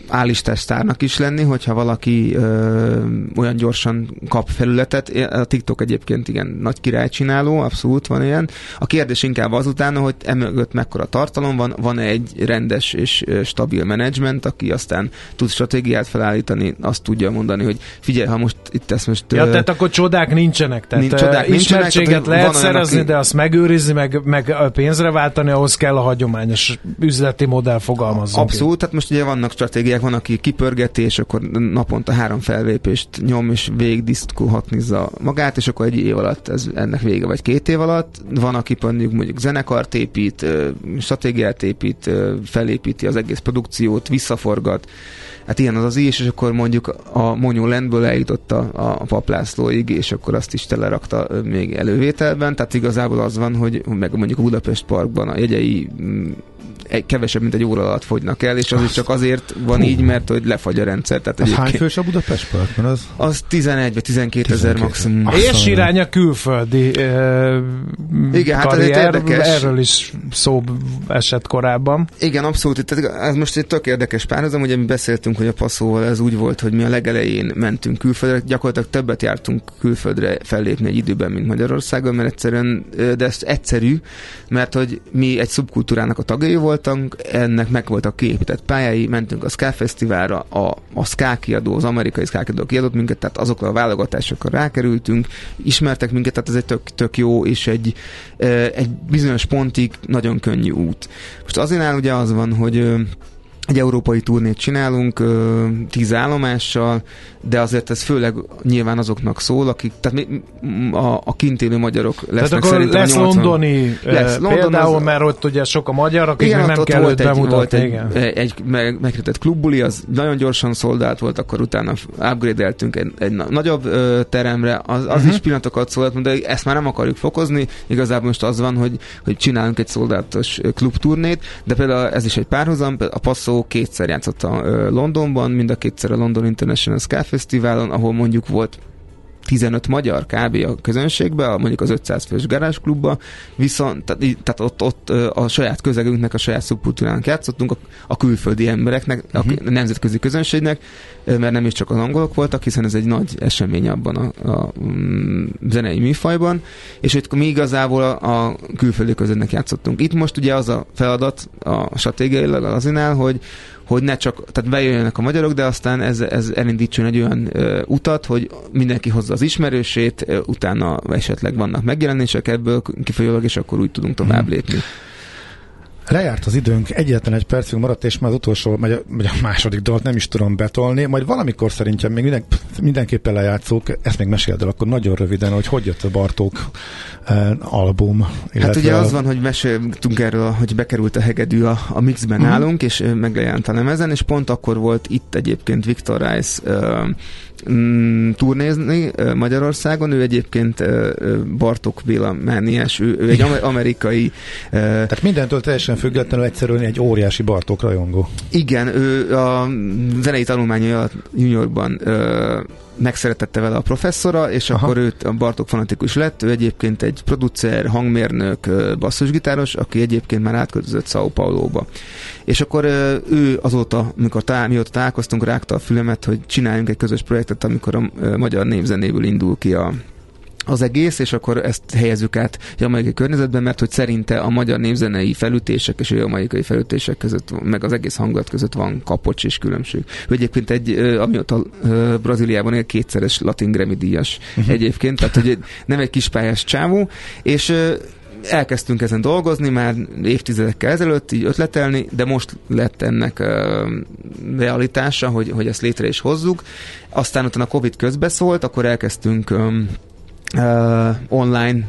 állistás sztárnak is lenni, hogyha valaki ö, olyan gyorsan kap felületet. A TikTok egyébként igen nagy királycsináló, abszolút van ilyen. A kérdés inkább az utána, hogy emögött mekkora tartalom van, van-e egy rendes és stabil menedzsment, aki aztán tud stratégiát felállítani, azt tudja mondani, hogy figyelj, ha most itt ezt most... Ja, tehát akkor csodák nincsenek. Tehát nincs, csodák nincsenek, lehet szerezni, aki... de azt megőrizni, meg, meg pénzre váltani, ahhoz kell a hagyományos üzleti modell fogalmazunk. Abszolút, tehát most ugye vannak stratégiák, van, aki kipörgeti, és akkor naponta három felvépést nyom, és végig diszkóhatnizza magát, és akkor egy év alatt ez ennek vége, vagy két év alatt. Van, aki mondjuk, mondjuk zenekart épít, stratégiát épít, felépíti az egész produkciót, visszaforgat. Hát ilyen az az is, és akkor mondjuk a Monyó Landből eljutott a, a paplászlóig, és akkor azt is telerakta még elővételben, tehát igazából az van, hogy meg mondjuk a Budapest Parkban a jegyei egy, kevesebb, mint egy óra alatt fogynak el, és az is csak azért van Hú. így, mert hogy lefagy a rendszer. Tehát az hány fős a Budapest Parkban? Az, az 11 vagy 12 ezer maximum. És irány a külföldi uh, Igen, hát ez érdekes. Erről is szó esett korábban. Igen, abszolút. Tehát ez most egy tök érdekes párhuzam, ugye mi beszéltünk, hogy a passzóval ez úgy volt, hogy mi a legelején mentünk külföldre, gyakorlatilag többet jártunk külföldre fellépni egy időben, mint Magyarországon, mert egyszerűen, de ez egyszerű, mert hogy mi egy szubkultúrának a tagjai volt, voltunk, ennek meg voltak kiépített pályái, mentünk a Ska Fesztiválra, a, a Ska kiadó, az amerikai Ska kiadó kiadott minket, tehát azokra a válogatásokra rákerültünk, ismertek minket, tehát ez egy tök, tök jó, és egy, egy bizonyos pontig nagyon könnyű út. Most azért ugye az van, hogy egy európai turnét csinálunk, tíz állomással, de azért ez főleg nyilván azoknak szól, akik, tehát a, a kint élő magyarok lesznek tehát akkor lesz 80, londoni lesz, London például, az, mert ott ugye sok a magyar, akik igen, nem kell őt bemutatni. Egy, igen. egy, egy meg, klubbuli, az nagyon gyorsan szoldált volt, akkor utána upgrade-eltünk egy, egy nagyobb ö, teremre, az, az uh-huh. is pillanatokat szólt, de ezt már nem akarjuk fokozni, igazából most az van, hogy, hogy csinálunk egy szoldálatos klubturnét, de például ez is egy párhuzam, a passzó kétszer játszott a Londonban, mind a kétszer a London International Ska Fesztiválon, ahol mondjuk volt 15 magyar kb. a közönségbe, a, mondjuk az 500 fős garázsklubba, viszont tehát, tehát ott, ott a saját közegünknek, a saját szubkultúrának játszottunk, a, a külföldi embereknek, uh-huh. a, a nemzetközi közönségnek, mert nem is csak az angolok voltak, hiszen ez egy nagy esemény abban a, a mm, zenei műfajban, és hogy mi igazából a, a külföldi közönnek játszottunk. Itt most ugye az a feladat a stratégiailag az hogy, hogy ne csak, tehát bejöjjenek a magyarok, de aztán ez, ez elindítson egy olyan ö, utat, hogy mindenki hozza az ismerősét, ö, utána esetleg vannak megjelenések ebből kifolyólag, és akkor úgy tudunk tovább mhm. lépni. Lejárt az időnk, egyetlen egy percünk maradt, és már az utolsó, vagy a, vagy a második dalt nem is tudom betolni, majd valamikor szerintem még minden, mindenképpen lejátszók, ezt még meséld el akkor nagyon röviden, hogy hogy jött a Bartók eh, album. Hát ugye az van, hogy meséltünk erről, hogy bekerült a hegedű a, a mixben uh-huh. nálunk, és meglejánt a lemezen, és pont akkor volt itt egyébként Viktor Rice uh, mm, turnézni Magyarországon. Ő egyébként Bartok Béla Mániás, ő, ő egy amerikai... Tehát mindentől teljesen függetlenül egyszerűen egy óriási Bartok rajongó. Igen, ő a zenei tanulmányai alatt New Yorkban megszeretette vele a professzora, és Aha. akkor őt a Bartok fanatikus lett. Ő egyébként egy producer, hangmérnök, basszusgitáros, aki egyébként már átköltözött São Paulo-ba. És akkor ő azóta, amikor tá- mióta találkoztunk, rágta a fülemet, hogy csináljunk egy közös projektet, amikor a magyar népzenéből indul ki a az egész, és akkor ezt helyezzük át jamaikai környezetben, mert hogy szerinte a magyar népzenei felütések és a jamaikai felütések között, meg az egész hangulat között van kapocs és különbség. Ő egyébként egy, amióta Brazíliában él, kétszeres latin Grammy díjas uh-huh. egyébként, tehát hogy nem egy kispályás csávó, és elkezdtünk ezen dolgozni már évtizedekkel ezelőtt, így ötletelni, de most lett ennek uh, realitása, hogy, hogy ezt létre is hozzuk. Aztán utána a Covid közbeszólt, akkor elkezdtünk um, uh, online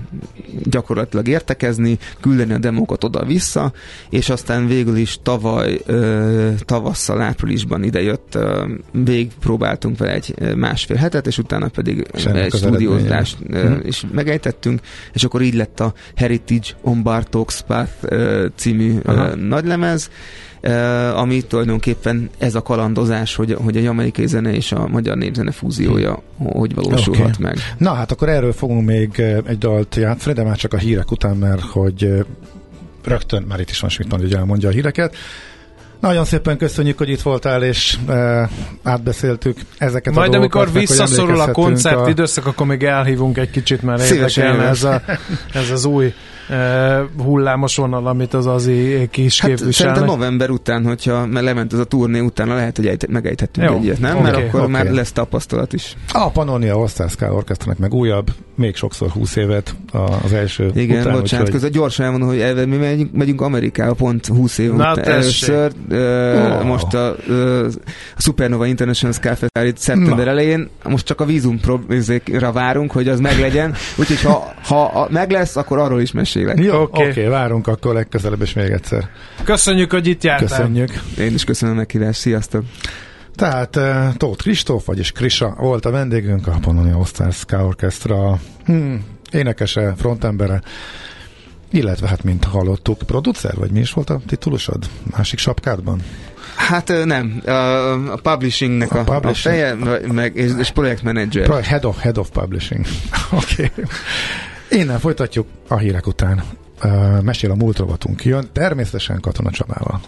gyakorlatilag értekezni, küldeni a demókat oda-vissza, és aztán végül is tavaly uh, tavasszal, áprilisban idejött, uh, végigpróbáltunk vele egy másfél hetet, és utána pedig Semmi egy stúdiózást uh, is megejtettünk, és akkor így lett a Heritage on Bartok's Path uh, című uh, nagylemez, ami tulajdonképpen ez a kalandozás, hogy, hogy a jamaikai zene és a magyar népzene fúziója hogy valósulhat okay. meg. Na hát akkor erről fogunk még egy dalt játszani, de már csak a hírek után, mert hogy rögtön, már itt is van Schmidt hogy elmondja a híreket. Nagyon szépen köszönjük, hogy itt voltál, és e, átbeszéltük ezeket Majd a amikor dolgokat, visszaszorul a koncert a... időszak, akkor még elhívunk egy kicsit, mert érdekelne ez, a, ez az új e, hullámos vonal, amit az azi kis Hát képviselnek. szerintem november után, hogyha mert lement ez a turné utána, lehet, hogy ejt, megejthetünk Jó, egyet, nem? oké, Mert akkor oké. már lesz tapasztalat is. A Pannonia All Sky Orchestranek meg újabb, még sokszor 20 évet az első Igen, után, bocsánat, úgyhogy- közben gyorsan elmondom, hogy elve, mi megyünk, megyünk Amerikába pont 20 év Na, után először. Uh, Ó. Most a, uh, a Supernova International Ska Festival itt szeptember Na. elején, most csak a vízumra várunk, hogy az meglegyen, úgyhogy ha, ha a, meg lesz, akkor arról is mesélek. Jó, Oké. oké, okay, várunk akkor legközelebb és még egyszer. Köszönjük, hogy itt jártál. Köszönjük. Én is köszönöm a meghívást, sziasztok! Tehát eh, Tóth Kristóf, vagyis Krisa volt a vendégünk, a Pannonia Ska Orchestra hmm, énekese, frontembere, illetve hát, mint hallottuk, producer, vagy mi is volt a titulusod? Másik sapkádban? Hát ö, nem, a, a publishingnek A a, a, publishing. feje, meg, és, és projektmenedzser. Pro- Head of, head of Publishing. Oké. okay. Innen folytatjuk a hírek után. Mesél a múlt rovatunk jön, természetesen Katona Csabával.